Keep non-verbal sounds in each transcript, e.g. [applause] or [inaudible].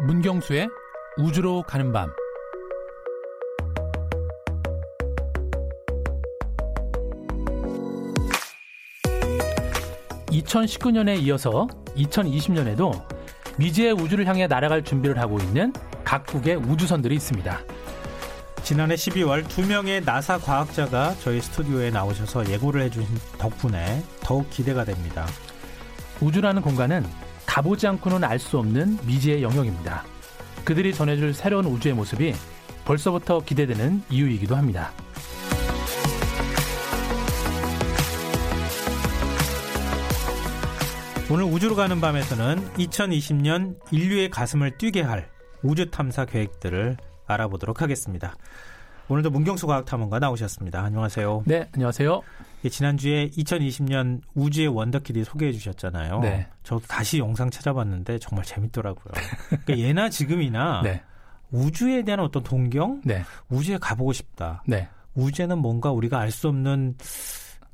문경수의 우주로 가는 밤. 2019년에 이어서 2020년에도 미지의 우주를 향해 날아갈 준비를 하고 있는 각국의 우주선들이 있습니다. 지난해 12월 두 명의 나사 과학자가 저희 스튜디오에 나오셔서 예고를 해주신 덕분에 더욱 기대가 됩니다. 우주라는 공간은 가보지 않고는 알 수 없는 미지의 영역입니다. 그들이 전해줄 새로운 우주의 모습이 벌써부터 기대되는 이유이기도 합니다. 오늘 우주로 가는 밤에서는 2020년 인류의 가슴을 뛰게 할 우주 탐사 계획들을 알아보도록 하겠습니다. 오늘도 문경수 과학탐험가 나오셨습니다. 안녕하세요. 네, 안녕하세요. 예, 지난주에 2020년 우주의 원더키드 소개해 주셨잖아요. 네. 저도 다시 영상 찾아봤는데 정말 재밌더라고요. [laughs] 그러니까 예나 지금이나 네. 우주에 대한 어떤 동경, 네. 우주에 가보고 싶다. 네. 우주에는 뭔가 우리가 알 수 없는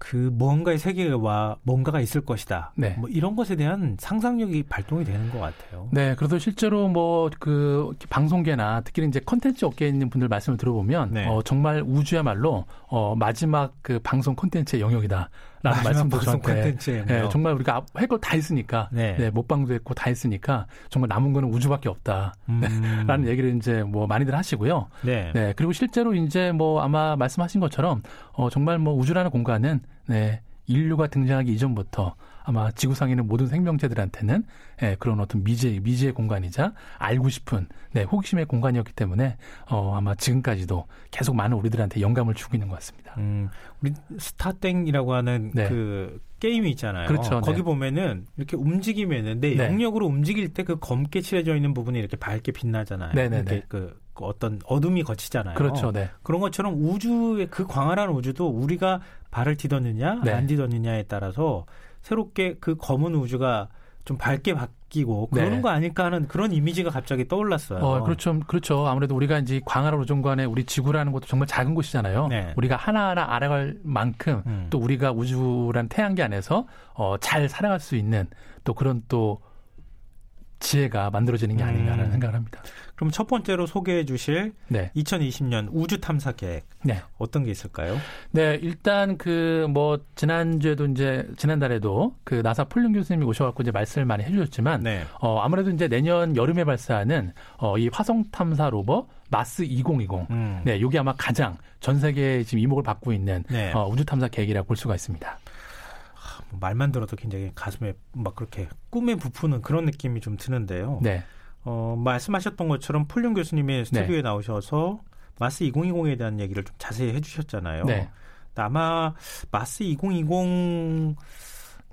그 뭔가의 세계와 뭔가가 있을 것이다. 네. 뭐 이런 것에 대한 상상력이 발동이 되는 것 같아요. 네, 그래도 실제로 뭐 그 방송계나 특히 이제 컨텐츠 업계에 있는 분들 말씀을 들어보면 네. 어, 정말 우주야말로 어, 마지막 그 방송 컨텐츠의 영역이라는 말씀도 저한테 네, 정말 우리가 할걸다 했으니까 네. 네, 못방도 했고 다 했으니까 정말 남은 거는 우주밖에 없다라는 음. 얘기를 이제 뭐 많이들 하시고요. 네. 네, 그리고 실제로 이제 뭐 아마 말씀하신 것처럼 어, 정말 뭐 우주라는 공간은 네, 인류가 등장하기 이전부터 아마 지구상에 있는 모든 생명체들한테는 예, 그런 어떤 미지의 미지의 공간이자 알고 싶은 네, 호기심의 공간이었기 때문에 어, 아마 지금까지도 계속 많은 우리들한테 영감을 주고 있는 것 같습니다. 음, 우리 스타땡이라고 하는 네. 그 게임이 있잖아요. 그렇죠. 거기 네. 보면은 이렇게 움직이면은 내 네. 영역으로 움직일 때 그 검게 칠해져 있는 부분이 이렇게 밝게 빛나잖아요. 네네네. 이렇게 그, 그 어떤 어둠이 거치잖아요. 그렇죠. 네. 그런 것처럼 우주의 그 광활한 우주도 우리가 발을 디뎠느냐 네. 안 디뎠느냐에 따라서 새롭게 그 검은 우주가 좀 밝게 바뀌고 그러는 네. 거 아닐까 하는 그런 이미지가 갑자기 떠올랐어요. 어, 그렇죠. 그렇죠. 아무래도 우리가 이제 광활한 우주관에 우리 지구라는 것도 정말 작은 곳이잖아요. 네. 우리가 하나하나 알아갈 만큼 음. 또 우리가 우주란 태양계 안에서 어, 잘 살아갈 수 있는 또 그런 또 지혜가 만들어지는 게 아닌가라는 음. 생각을 합니다. 그럼 첫 번째로 소개해 주실 네. 2020년 우주 탐사 계획 네. 어떤 게 있을까요? 네, 일단 그 뭐 지난주에도 이제 지난달에도 그 나사 폴 윤 교수님이 오셔 갖고 이제 말씀을 많이 해 주셨지만 네. 어 아무래도 이제 내년 여름에 발사하는 어이 화성 탐사 로버 마스 2020. 음. 네, 요게 아마 가장 전 세계에 지금 이목을 받고 있는 네. 어, 우주 탐사 계획이라고 볼 수가 있습니다. 뭐 말만 들어도 굉장히 가슴에 막 그렇게 꿈에 부푸는 그런 느낌이 좀 드는데요. 네. 어, 말씀하셨던 것처럼 폴륨 교수님이 스튜디오에 네. 나오셔서 마스 2020에 대한 얘기를 좀 자세히 해주셨잖아요. 네. 아마 마스 2020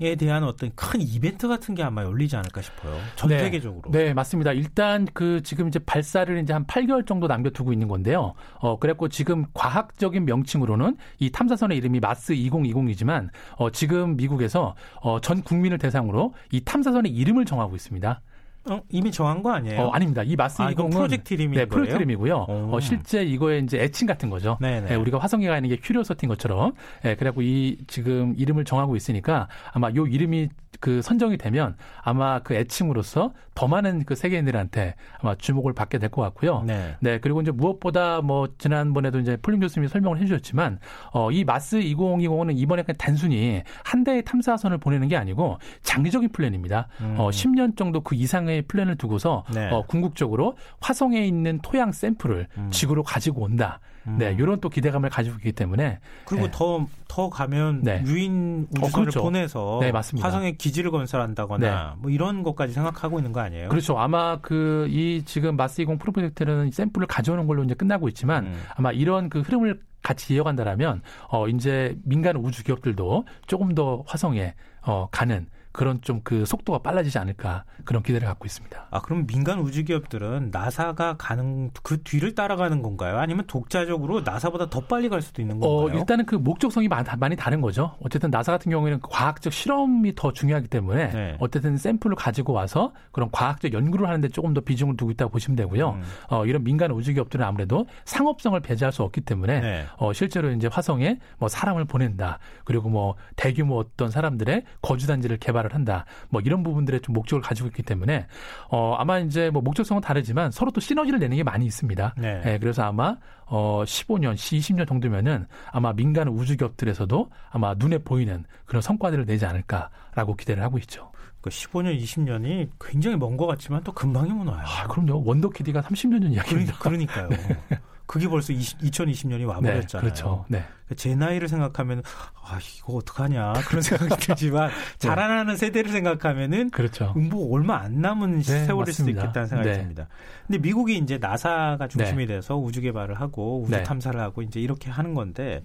에 대한 어떤 큰 이벤트 같은 게 아마 열리지 않을까 싶어요. 전 네. 세계적으로. 네, 맞습니다. 일단 그 지금 이제 발사를 이제 한 8개월 정도 남겨두고 있는 건데요. 어, 그래갖고 지금 과학적인 명칭으로는 이 탐사선의 이름이 마스 2020이지만 어, 지금 미국에서 어, 전 국민을 대상으로 이 탐사선의 이름을 정하고 있습니다. 어, 이미 정한 거 아니에요? 어, 아닙니다. 이 마스 아, 20은 프로젝트 이름이 네, 프로젝트 이름이고요. 어, 실제 이거에 이제 애칭 같은 거죠. 네, 우리가 화성에 가 있는 게 큐리오서티인 것처럼. 예, 그래갖고 이 지금 이름을 정하고 있으니까 아마 요 이름이 그 선정이 되면 아마 그 애칭으로서 더 많은 그 세계인들한테 아마 주목을 받게 될 것 같고요. 네. 네. 그리고 이제 무엇보다 뭐 지난번에도 이제 폴 윤 교수님이 설명을 해주셨지만 어, 이 마스 2020은 이번에 그냥 단순히 한 대의 탐사선을 보내는 게 아니고 장기적인 플랜입니다. 음. 어, 10년 정도 그 이상 의 플랜을 두고서 네. 어, 궁극적으로 화성에 있는 토양 샘플을 음. 지구로 가지고 온다. 음. 네, 이런 또 기대감을 가지고 있기 때문에 그리고 더더 네. 더 가면 네. 유인 우주선을 어, 그렇죠. 보내서 네, 맞습니다. 화성에 기지를 건설한다거나 네. 뭐 이런 것까지 생각하고 있는 거 아니에요? 그렇죠. 아마 그 이 지금 마스 20 프로젝트는 샘플을 가져오는 걸로 이제 끝나고 있지만 음. 아마 이런 그 흐름을 같이 이어간다라면 어 이제 민간 우주 기업들도 조금 더 화성에 어 가는 그런 좀 그 속도가 빨라지지 않을까 그런 기대를 갖고 있습니다. 아 그럼 민간 우주 기업들은 나사가 가는 그 뒤를 따라가는 건가요? 아니면 독자적으로 나사보다 더 빨리 갈 수도 있는 어, 건가요? 어, 일단은 그 목적성이 많이 다른 거죠. 어쨌든 나사 같은 경우에는 과학적 실험이 더 중요하기 때문에 네. 어쨌든 샘플을 가지고 와서 그런 과학적 연구를 하는데 조금 더 비중을 두고 있다고 보시면 되고요. 음. 어, 이런 민간 우주 기업들은 아무래도 상업성을 배제할 수 없기 때문에 네. 어, 실제로 이제 화성에 뭐 사람을 보낸다 그리고 뭐 대규모 어떤 사람들의 거주 단지를 개발 개발을 한다. 뭐 이런 부분들의 좀 목적을 가지고 있기 때문에 어 아마 이제 뭐 목적성은 다르지만 서로 또 시너지를 내는 게 많이 있습니다. 네. 예, 그래서 아마 어 15년, 20년 정도면은 아마 민간 우주 기업들에서도 아마 눈에 보이는 그런 성과들을 내지 않을까라고 기대를 하고 있죠. 그 15년, 20년이 굉장히 먼 것 같지만 또 금방이면 와요. 아, 그럼요. 원더키디가 30년 전 이야기입니다. 그러니까요. [laughs] 네. 그게 벌써 20, 2020년이 와버렸잖아요. 네, 그렇죠. 네. 그러니까 제 나이를 생각하면 아 이거 어떡하냐 그런 [laughs] 생각이 들지만 네. 자라나는 세대를 생각하면은 그렇죠. 뭐 얼마 안 남은 네, 세월일. 수도 있겠다는 생각이 네. 듭니다. 근데 미국이 이제 나사가 중심이 네. 돼서 우주 개발을 하고 우주 네. 탐사를 하고 이제 이렇게 하는 건데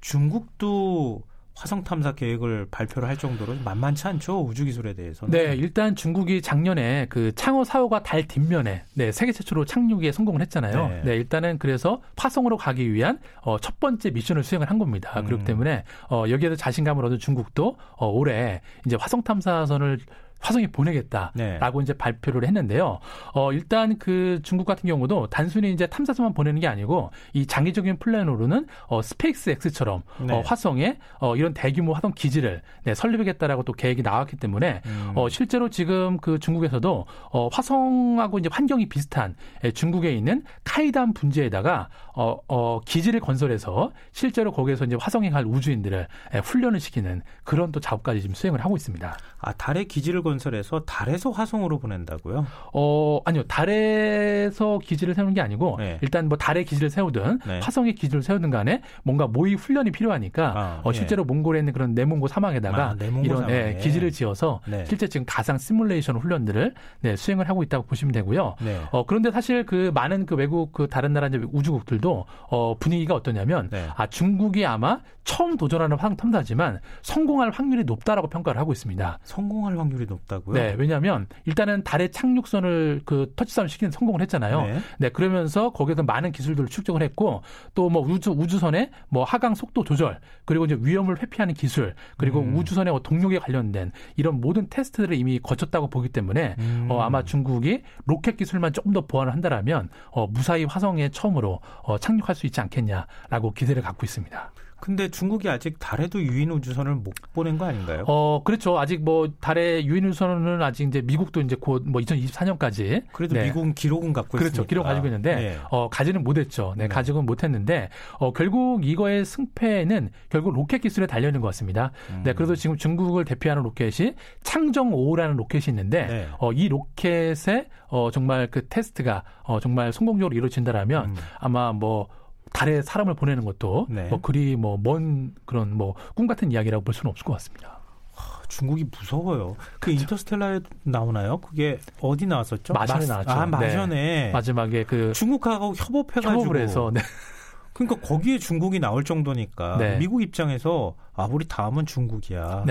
중국도 화성 탐사 계획을 발표를 할 정도로 만만치 않죠 우주 기술에 대해서는. 네, 일단 중국이 작년에 그 창어 사호가 달 뒷면에 네, 세계 최초로 착륙에 성공을 했잖아요. 네. 네 일단은 그래서 화성으로 가기 위한 어, 첫 번째 미션을 수행을 한 겁니다. 음. 그렇기 때문에 어, 여기에도 자신감을 얻은 중국도 어, 올해 이제 화성 탐사선을 화성에 보내겠다라고 네. 이제 발표를 했는데요. 어, 일단 그 중국 같은 경우도 단순히 이제 탐사선만 보내는 게 아니고 이 장기적인 플랜으로는 어, 스페이스 X처럼 네. 어, 화성에 어, 이런 대규모 화성 기지를 네, 설립하겠다라고 또 계획이 나왔기 때문에 음. 어, 실제로 지금 그 중국에서도 어, 화성하고 이제 환경이 비슷한 예, 중국에 있는 차이담 분지에다가 어, 어, 기지를 건설해서 실제로 거기에서 이제 화성에 갈 우주인들을 예, 훈련을 시키는 그런 또 작업까지 지금 수행을 하고 있습니다. 아 달에 기지를 건 설해서 달에서 화성으로 보낸다고요? 어 아니요 달에서 기지를 세우는 게 아니고 네. 일단 뭐 달에 기지를 세우든 네. 화성에 기지를 세우든 간에 뭔가 모의 훈련이 필요하니까 아, 어, 네. 실제로 네. 몽골에 있는 그런 내몽고 사막에다가 아, 내몽고 이런 네, 기지를 지어서 네. 실제 지금 가상 시뮬레이션 훈련들을 네, 수행을 하고 있다고 보시면 되고요. 네. 어 그런데 사실 그 많은 그 외국 그 다른 나라 이제 우주국들도 어 분위기가 어떠냐면 아 중국이 아마 처음 도전하는 화성 탐사지만 성공할 확률이 높다라고 평가를 하고 있습니다. 성공할 확률이 높 다고요? 네, 왜냐하면 일단은 달의 착륙선을 그 터치다운 시키는 성공을 했잖아요. 네. 네. 그러면서 거기서 많은 기술들을 축적을 했고 또 뭐 우주 우주선의 뭐 하강 속도 조절 그리고 이제 위험을 회피하는 기술 그리고 음. 우주선의 뭐 동력에 관련된 이런 모든 테스트들을 이미 거쳤다고 보기 때문에 음. 어, 아마 중국이 로켓 기술만 조금 더 보완을 한다라면 어, 무사히 화성에 처음으로 어, 착륙할 수 있지 않겠냐라고 기대를 갖고 있습니다. 근데 중국이 아직 달에도 유인 우주선을 못 보낸 거 아닌가요? 어, 그렇죠. 아직 뭐 달에 유인 우주선은 아직 이제 미국도 이제 곧 뭐 2024년까지 그래도 네. 미국은 기록은 갖고 그렇죠. 있으니까. 기록 가지고 있는데 네. 어, 가지는 못했죠. 네, 네. 가지고는 못했는데 어, 결국 이거의 승패는 결국 로켓 기술에 달려 있는 것 같습니다. 음. 네, 그래서 지금 중국을 대표하는 로켓이 창정 5라는 로켓이 있는데 네. 어, 이 로켓의 어, 정말 그 테스트가 어, 정말 성공적으로 이루어진다라면 음. 아마 뭐 달에 사람을 보내는 것도 네. 뭐 그리 뭐 먼 그런 뭐 꿈 같은 이야기라고 볼 수는 없을 것 같습니다. 중국이 무서워요. 그 그렇죠. 인터스텔라에 나오나요? 그게 어디 나왔었죠? 마션에 나왔죠. 아, 마션에. 네. 마지막에 그 중국하고 협업해가지고. 협업을 해서, 네. 그러니까 거기에 중국이 나올 정도니까 네. 미국 입장에서 아 우리 다음은 중국이야.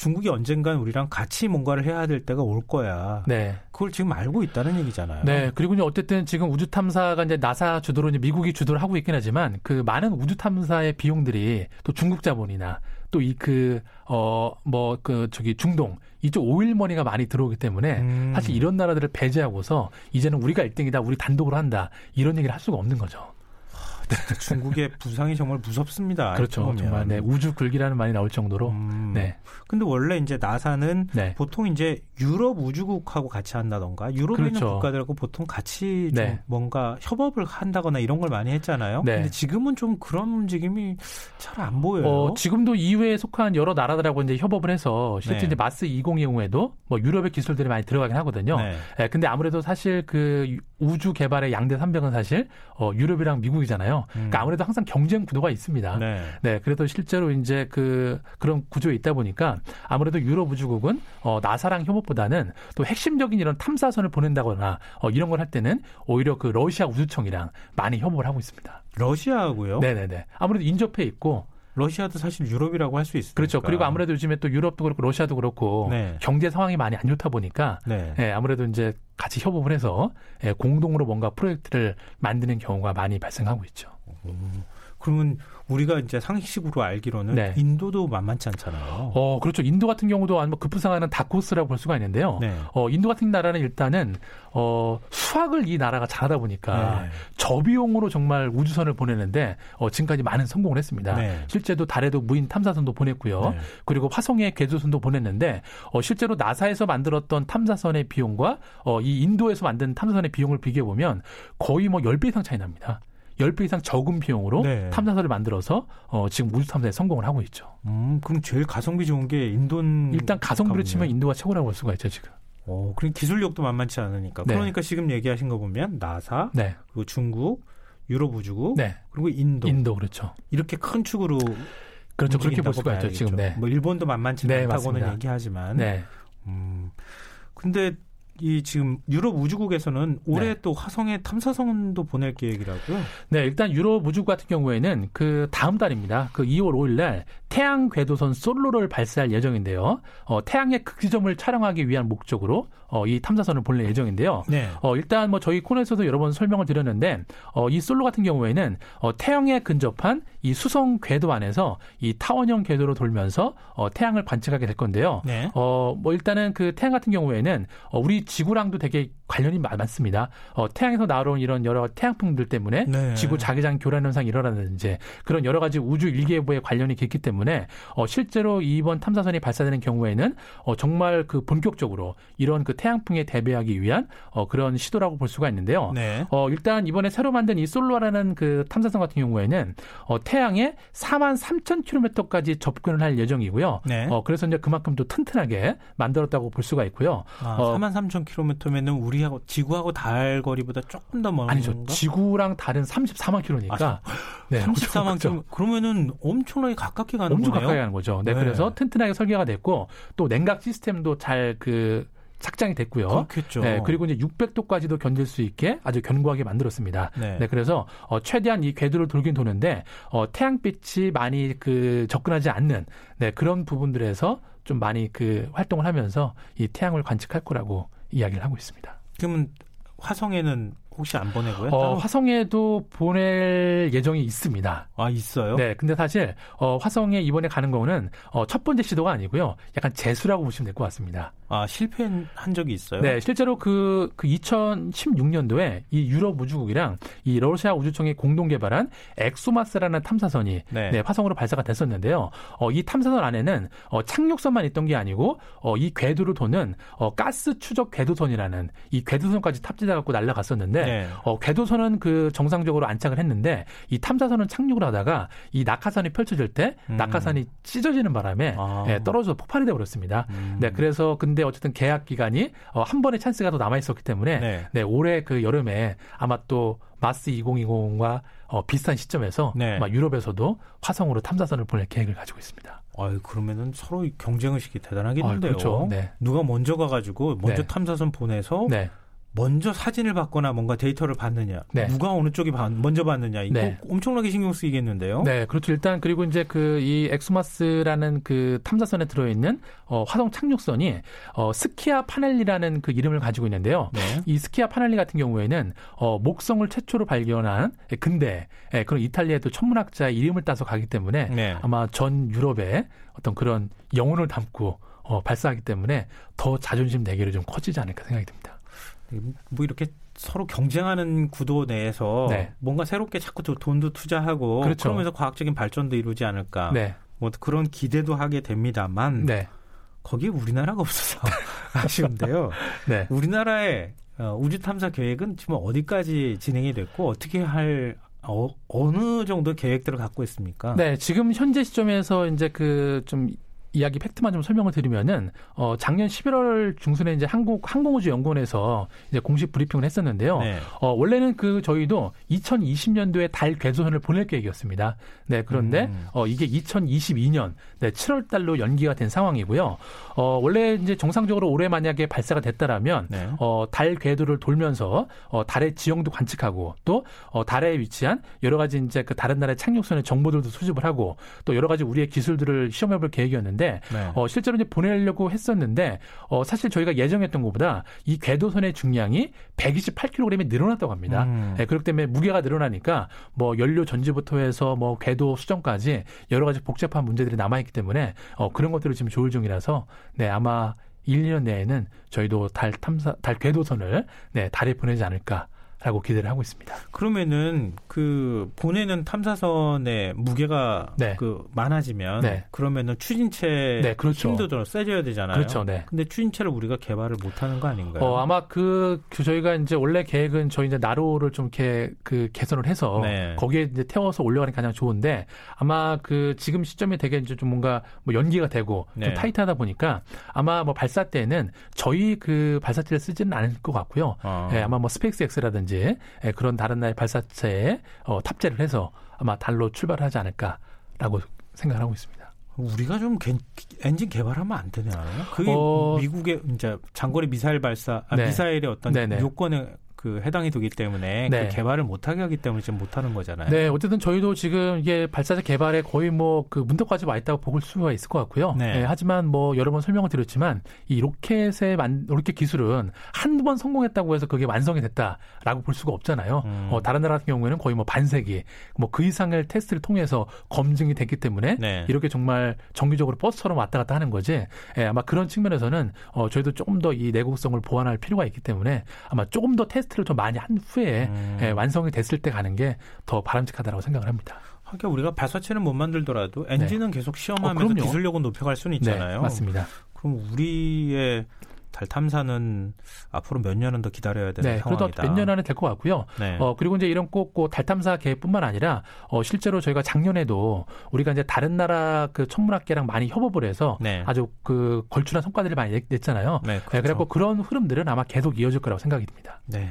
네. 중국이 언젠간 우리랑 같이 뭔가를 해야 될 때가 올 거야. 네. 그걸 지금 알고 있다는 얘기잖아요. 네. 그리고 이제 어쨌든 지금 우주 탐사가 이제 나사 주도로 이제 미국이 주도를 하고 있긴 하지만 그 많은 우주 탐사의 비용들이 또 중국 자본이나 또 이 그 어 뭐 그 저기 중동 이쪽 오일머니가 많이 들어오기 때문에 음. 사실 이런 나라들을 배제하고서 이제는 우리가 1등이다. 우리 단독으로 한다. 이런 얘기를 할 수가 없는 거죠. 중국의 부상이 정말 무섭습니다. 그렇죠. 정말 네, 우주 굴기라는 말이 나올 정도로. 음. 네. 근데 원래 이제 나사는 네. 보통 이제 유럽 우주국하고 같이 한다던가 유럽에 그렇죠. 있는 국가들하고 보통 같이 네. 좀 뭔가 협업을 한다거나 이런 걸 많이 했잖아요. 네. 근데 지금은 좀 그런 움직임이 잘 안 보여요. 어, 지금도 이외에 속한 여러 나라들하고 이제 협업을 해서 실제 네. 이제 마스 2020에도 뭐 유럽의 기술들이 많이 들어가긴 하거든요. 네. 네. 근데 아무래도 사실 그 우주 개발의 양대 산병은 사실 어, 유럽이랑 미국이잖아요. 음. 그러니까 아무래도 항상 경쟁 구도가 있습니다. 네. 네. 그래도 실제로 이제 그 그런 구조에 있다 보니까 아무래도 유럽 우주국은 어, 나사랑 협업보다는 또 핵심적인 이런 탐사선을 보낸다거나 어, 이런 걸 할 때는 오히려 그 러시아 우주청이랑 많이 협업을 하고 있습니다. 러시아하고요? 네네네. 아무래도 인접해 있고 러시아도 사실 유럽이라고 할 수 있어요. 그렇죠. 그리고 아무래도 요즘에 또 유럽도 그렇고 러시아도 그렇고 네. 경제 상황이 많이 안 좋다 보니까 네. 네, 아무래도 이제 같이 협업을 해서 예, 공동으로 뭔가 프로젝트를 만드는 경우가 많이 발생하고 있죠. 음. 그러면 우리가 이제 상식으로 알기로는 네. 인도도 만만치 않잖아요. 어, 그렇죠. 인도 같은 경우도 아니면 급부상하는 다코스라고 볼 수가 있는데요. 네. 어, 인도 같은 나라는 일단은 어, 수학을 이 나라가 잘하다 보니까 네. 저비용으로 정말 우주선을 보내는데 어, 지금까지 많은 성공을 했습니다. 네. 실제도 달에도 무인 탐사선도 보냈고요. 네. 그리고 화성에 궤도선도 보냈는데 어, 실제로 나사에서 만들었던 탐사선의 비용과 어, 이 인도에서 만든 탐사선의 비용을 비교해 보면 거의 뭐 10배 이상 차이 납니다. 10배 이상 적은 비용으로 네. 탐사선을 만들어서 어, 지금 우주 탐사에 성공을 하고 있죠. 음, 그럼 제일 가성비 좋은 게 인도 일단 가성비로 치면 인도가 최고라고 볼 수가 있죠, 지금. 어, 그럼 기술력도 만만치 않으니까. 네. 그러니까 지금 얘기하신 거 보면 나사, 네. 그리고 중국, 유럽 우주국, 네. 그리고 인도. 인도 그렇죠. 이렇게 큰 축으로 그렇죠. 그렇게 볼 수가 있죠, 지금. 네. 뭐 일본도 만만치 네, 않다고는 맞습니다. 얘기하지만. 네. 음. 근데 이 지금 유럽 우주국에서는 올해 네. 또 화성에 탐사선도 보낼 계획이라고요? 네, 일단 유럽 우주국 같은 경우에는 그 다음 달입니다. 그 2월 5일 날 태양 궤도선 솔로를 발사할 예정인데요. 어, 태양의 극지점을 촬영하기 위한 목적으로 어, 이 탐사선을 보낼 예정인데요. 네. 어, 일단 뭐 저희 코너에서도 여러 번 설명을 드렸는데 어, 이 솔로 같은 경우에는 어, 태양에 근접한 이 수성 궤도 안에서 이 타원형 궤도로 돌면서 어, 태양을 관측하게 될 건데요. 네. 어, 뭐 일단은 그 태양 같은 경우에는 어, 우리 지구랑도 되게 관련이 많습니다. 어, 태양에서 나오는 이런 여러 태양풍들 때문에 네. 지구 자기장 교란 현상이 일어나는지 그런 여러 가지 우주 일계보에 관련이 깊기 때문에 어, 실제로 이번 탐사선이 발사되는 경우에는 어, 정말 그 본격적으로 이런 그 태양풍에 대비하기 위한 어, 그런 시도라고 볼 수가 있는데요. 네. 어, 일단 이번에 새로 만든 이 솔로라는 그 탐사선 같은 경우에는 어, 태양에 4만 3천 킬로미터까지 접근을 할 예정이고요. 네. 어, 그래서 이제 그만큼 또 튼튼하게 만들었다고 볼 수가 있고요. 아, 어, 4만 3천 킬로미터면은 우리 하고 지구하고 달 거리보다 조금 더 먼 아니죠. 건가? 지구랑 달은 34만 킬로니까. 아, 네, 34만 킬로. 그러면은 엄청나게 가깝게 가는 엄청 거네요. 가까이 가는 거죠. 네, 네. 그래서 튼튼하게 설계가 됐고 또 냉각 시스템도 잘그 착장이 됐고요. 그렇겠죠. 네, 그리고 이제 600도까지도 견딜 수 있게 아주 견고하게 만들었습니다. 네. 네 그래서 어, 최대한 이 궤도를 돌긴 도는데 어, 태양빛이 많이 그 접근하지 않는 네, 그런 부분들에서 좀 많이 그 활동을 하면서 이 태양을 관측할 거라고 이야기를 하고 있습니다. 그러면 화성에는 혹시 안 보내고요? 어, 화성에도 보낼 예정이 있습니다. 아 있어요? 네, 근데 사실 어, 화성에 이번에 가는 거는 어, 첫 번째 시도가 아니고요, 약간 재수라고 보시면 될 것 같습니다. 아 실패한 적이 있어요? 네, 실제로 그, 그 2016년도에 이 유럽 우주국이랑 이 러시아 우주청이 공동 개발한 엑소마스라는 탐사선이 네. 네, 화성으로 발사가 됐었는데요. 어, 이 탐사선 안에는 어, 착륙선만 있던 게 아니고 어, 이 궤도를 도는 어, 가스 추적 궤도선이라는 이 궤도선까지 탑재돼 갖고 날아갔었는데 네. 어, 궤도선은 그 정상적으로 안착을 했는데 이 탐사선은 착륙을 하다가 이 낙하산이 펼쳐질 때 음. 낙하산이 찢어지는 바람에 아. 예, 떨어져서 폭발이 돼 버렸습니다. 음. 네, 그래서 근데 어쨌든 계약 기간이 어, 한 번의 찬스가 더 남아 있었기 때문에 네. 네, 올해 그 여름에 아마 또 마스 2020과 어, 비슷한 시점에서 네. 유럽에서도 화성으로 탐사선을 보낼 계획을 가지고 있습니다. 아유, 그러면은 서로 경쟁 의식이 대단하겠는데요. 아, 그렇죠. 네. 누가 먼저 가가지고 먼저 네. 탐사선 보내서 네. 먼저 사진을 받거나 뭔가 데이터를 받느냐, 네. 누가 어느 쪽이 먼저 받느냐 이거 네. 엄청나게 신경 쓰이겠는데요. 네, 그렇죠. 일단 그리고 이제 그 이 엑소마스라는 그 탐사선에 들어있는 어, 화성 착륙선이 어, 스키아파렐리라는 그 이름을 가지고 있는데요. 네. 이 스키아 파넬리 같은 경우에는 어, 목성을 최초로 발견한 근대 예, 그런 이탈리아의 또 천문학자의 이름을 따서 가기 때문에 네. 아마 전 유럽의 어떤 그런 영혼을 담고 어, 발사하기 때문에 더 자존심 대결이 좀 커지지 않을까 생각이 듭니다. 뭐 이렇게 서로 경쟁하는 구도 내에서 네. 뭔가 새롭게 자꾸 돈도 투자하고 그렇죠. 그러면서 과학적인 발전도 이루지 않을까. 네. 뭐 그런 기대도 하게 됩니다만 네. 거기에 우리나라가 없어서 [laughs] 아쉬운데요. 네. 우리나라의 어, 우주 탐사 계획은 지금 어디까지 진행이 됐고 어떻게 할 어, 어느 정도 계획들을 갖고 있습니까? 네, 지금 현재 시점에서 이제 그좀 이야기 팩트만 좀 설명을 드리면은 어 작년 11월 중순에 이제 한국 항공우주 연구원에서 이제 공식 브리핑을 했었는데요. 네. 어 원래는 그 저희도 2020년도에 달 궤도선을 보낼 계획이었습니다. 네 그런데 음. 어 이게 2022년 네 7월 달로 연기가 된 상황이고요. 어 원래 이제 정상적으로 올해 만약에 발사가 됐다라면 네. 어달 궤도를 돌면서 어 달의 지형도 관측하고 또 어 달에 위치한 여러 가지 이제 그 다른 나라의 착륙선의 정보들도 수집을 하고 또 여러 가지 우리의 기술들을 시험해 볼 계획이었는데 했는데 네. 어, 실제로 이제 보내려고 했었는데 어, 사실 저희가 예정했던 것보다 이 궤도선의 중량이 128kg이 늘어났다고 합니다. 음. 네, 그렇기 때문에 무게가 늘어나니까 뭐 연료 전지부터 해서 뭐 궤도 수정까지 여러 가지 복잡한 문제들이 남아있기 때문에 어, 그런 것들을 지금 조율 중이라서 네 아마 1, 2년 내에는 저희도 달 탐사, 달 궤도선을 네, 달에 보내지 않을까 라고 기대를 하고 있습니다. 그러면은 그 보내는 탐사선의 무게가 네. 그 많아지면 네. 그러면은 추진체 네, 그렇죠. 힘도 더 세져야 되잖아요. 그렇죠. 네. 근데 추진체를 우리가 개발을 못 하는 거 아닌가요? 어, 아마 그, 그 저희가 이제 원래 계획은 저희 이제 나로를 좀 이렇게 그 개선을 해서 네. 거기에 이제 태워서 올려가는 게 가장 좋은데 아마 그 지금 시점에 되게 이제 좀 뭔가 뭐 연기가 되고 좀 네. 타이트하다 보니까 아마 뭐 발사 때는 저희 그 발사체를 쓰지는 않을 것 같고요. 어. 예, 아마 뭐 스페이스 X라든지 이제 예, 그런 다른 나라의 발사체에 어, 탑재를 해서 아마 달로 출발하지 않을까라고 생각을 하고 있습니다. 우리가 좀 개, 엔진 개발하면 안 되나요? 그게 어... 미국의 이제 장거리 미사일 발사, 아, 네. 미사일의 어떤 네네. 요건에 그 해당이 되기 때문에 그 네. 그 개발을 못하게 하기 때문에 지금 못하는 거잖아요. 네, 어쨌든 저희도 지금 이게 발사체 개발에 거의 뭐 그 문턱까지 와 있다고 볼 수가 있을 것 같고요. 네. 네, 하지만 뭐 여러 번 설명을 드렸지만 이 로켓의 만, 로켓 기술은 한두 번 성공했다고 해서 그게 완성이 됐다라고 볼 수가 없잖아요. 음. 어, 다른 나라 같은 경우에는 거의 뭐 반세기 뭐 그 이상의 테스트를 통해서 검증이 됐기 때문에 네. 이렇게 정말 정기적으로 버스처럼 왔다 갔다 하는 거지. 예, 아마 그런 측면에서는 어, 저희도 조금 더 이 내구성을 보완할 필요가 있기 때문에 아마 조금 더 테스트 테스트를 좀 많이 한 후에 음. 예, 완성이 됐을 때 가는 게 더 바람직하다고 생각을 합니다. 하긴 우리가 발사체는 못 만들더라도 엔진은 네. 계속 시험하면서 어, 기술력은 높여갈 수는 네, 있잖아요. 네, 맞습니다. 그럼 우리의 달 탐사는 앞으로 몇 년은 더 기다려야 되는 네, 상황이다. 그래도 몇 년 안에 될 것 같고요. 네. 어, 그리고 이제 이런 꼭달 탐사 계획뿐만 아니라 어, 실제로 저희가 작년에도 우리가 이제 다른 나라 그 천문학계랑 많이 협업을 해서 네. 아주 그 걸출한 성과들을 많이 냈잖아요. 네, 네 그렇죠. 네, 그래서 그런 흐름들은 아마 계속 이어질 거라고 생각이 듭니다. 네.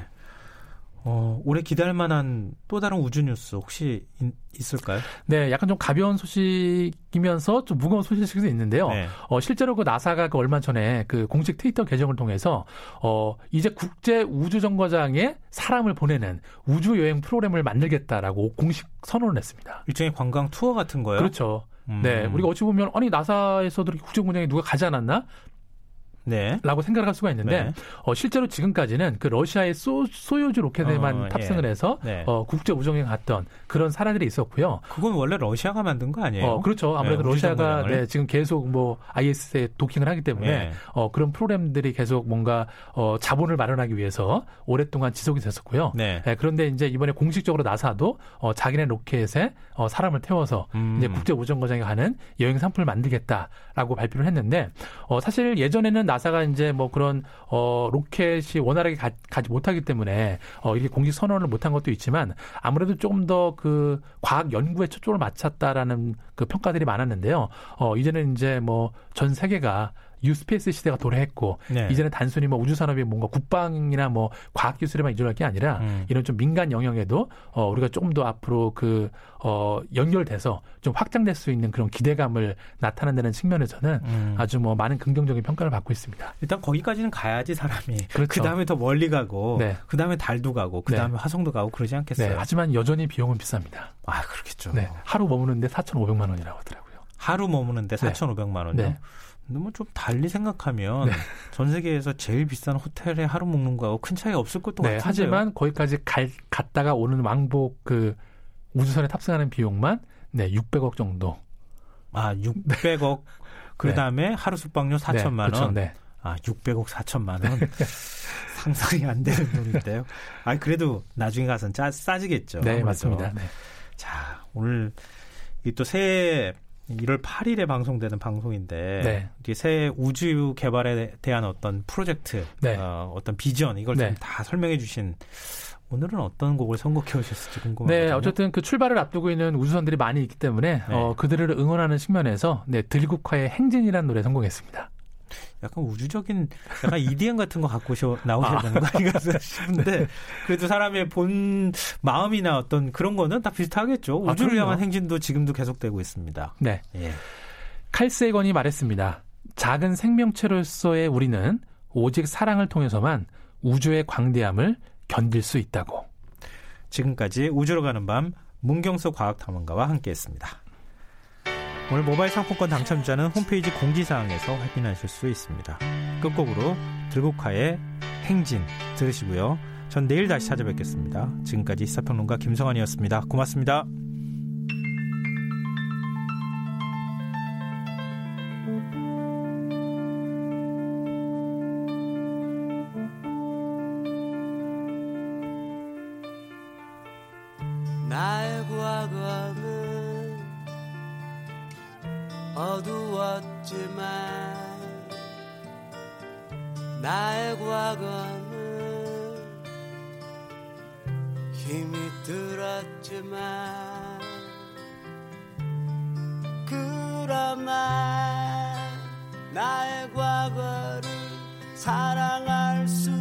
어, 올해 기대할 만한 또 다른 우주 뉴스 혹시 있, 을까요 네, 약간 좀 가벼운 소식이면서 좀 무거운 소식이 있는데요. 네. 어, 실제로 그 나사가 그 얼마 전에 그 공식 트위터 계정을 통해서 어, 이제 국제 우주 정거장에 사람을 보내는 우주 여행 프로그램을 만들겠다라고 공식 선언을 했습니다. 일종의 관광 투어 같은 거요? 그렇죠. 음. 네, 우리가 어찌 보면 아니 나사에서도 국제 공장에 누가 가지 않았나? 네. 라고 생각을 할 수가 있는데 네. 어, 실제로 지금까지는 그 러시아의 소, 소유주 로켓에만 어, 탑승을 예. 해서 네. 어, 국제 우정에 갔던 그런 사례들이 있었고요. 그건 원래 러시아가 만든 거 아니에요? 어, 그렇죠. 아무래도 네, 러시아가 네, 지금 계속 뭐 IS에 도킹을 하기 때문에 네. 어, 그런 프로그램들이 계속 뭔가 어, 자본을 마련하기 위해서 오랫동안 지속이 됐었고요. 네. 네, 그런데 이제 이번에 공식적으로 나사도 어, 자기네 로켓에 어, 사람을 태워서 음. 이제 국제 우정 거장에 가는 여행 상품을 만들겠다라고 발표를 했는데 어, 사실 예전에는 나사가 이제 뭐 그런 어 로켓이 원활하게 가지 못하기 때문에 어 이게 공식 선언을 못한 것도 있지만 아무래도 조금 더 그 과학 연구에 초점을 맞췄다라는 그 평가들이 많았는데요. 어 이제는 이제 뭐 전 세계가 New Space 시대가 도래했고 네. 이제는 단순히 뭐 우주 산업이 뭔가 국방이나 뭐 과학 기술에만 의존할 게 아니라 음. 이런 좀 민간 영역에도 어 우리가 조금 더 앞으로 그 어 연결돼서 좀 확장될 수 있는 그런 기대감을 나타낸다는 측면에서는 음. 아주 뭐 많은 긍정적인 평가를 받고 있습니다. 일단 거기까지는 가야지 사람이 그렇죠. 그다음에 더 멀리 가고 네. 그다음에 달도 가고 그다음에 네. 화성도 가고 그러지 않겠어요? 네. 하지만 여전히 비용은 비쌉니다. 아, 그렇겠죠. 네. 하루 머무는데 4,500만 원이라고 하더라고요. 하루 머무는데 4,500만 원이요? 네. 근데 뭐좀 달리 생각하면 네. 전 세계에서 제일 비싼 호텔에 하루 묵는 거하고 큰 차이가 없을 것도 네, 같은데요. 하지만 거기까지 갈, 갔다가 오는 왕복 그 우주선에 탑승하는 비용만 네 600억 정도. 아 600억. 그 다음에 네. 하루 숙박료 4천만 네, 그렇죠, 원. 네. 아 600억 4천만 원. [laughs] 상상이 안 되는 돈인데요. 아 그래도 나중에 가서는 짜, 싸지겠죠. 네 아무래도. 맞습니다. 네. 자 오늘 이 또 새해 1월 8일에 방송되는 방송인데 네. 이게 새 우주 개발에 대한 어떤 프로젝트, 네. 어, 어떤 비전 이걸 네. 다 설명해 주신 오늘은 어떤 곡을 선곡해 오셨을지 궁금합니다. 네, 어쨌든 그 출발을 앞두고 있는 우주선들이 많이 있기 때문에 네. 어, 그들을 응원하는 측면에서 네, 들국화의 행진이라는 노래 선곡했습니다. 약간 우주적인 약간 EDM 같은 거 갖고 나오셔야 되는 거 아닌가 [laughs] 싶은데 그래도 사람의 본 마음이나 어떤 그런 거는 다 비슷하겠죠. 아, 우주를 아, 향한 행진도 지금도 계속되고 있습니다. 네. 예. 칼세건이 말했습니다. 작은 생명체로서의 우리는 오직 사랑을 통해서만 우주의 광대함을 견딜 수 있다고. 지금까지 우주로 가는 밤 문경수 과학탐험가와 함께했습니다. 오늘 모바일 상품권 당첨자는 홈페이지 공지사항에서 확인하실 수 있습니다. 끝곡으로 들국화의 행진 들으시고요. 전 내일 다시 찾아뵙겠습니다. 지금까지 시사평론가 김성환이었습니다. 고맙습니다. 나의 과거는 힘이 들었지만 그러나 나의 과거를 사랑할 수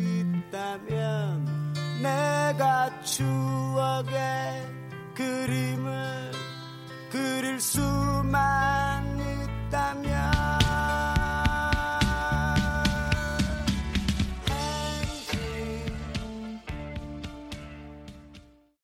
있다면 내가 추억의 그림을 그릴 수만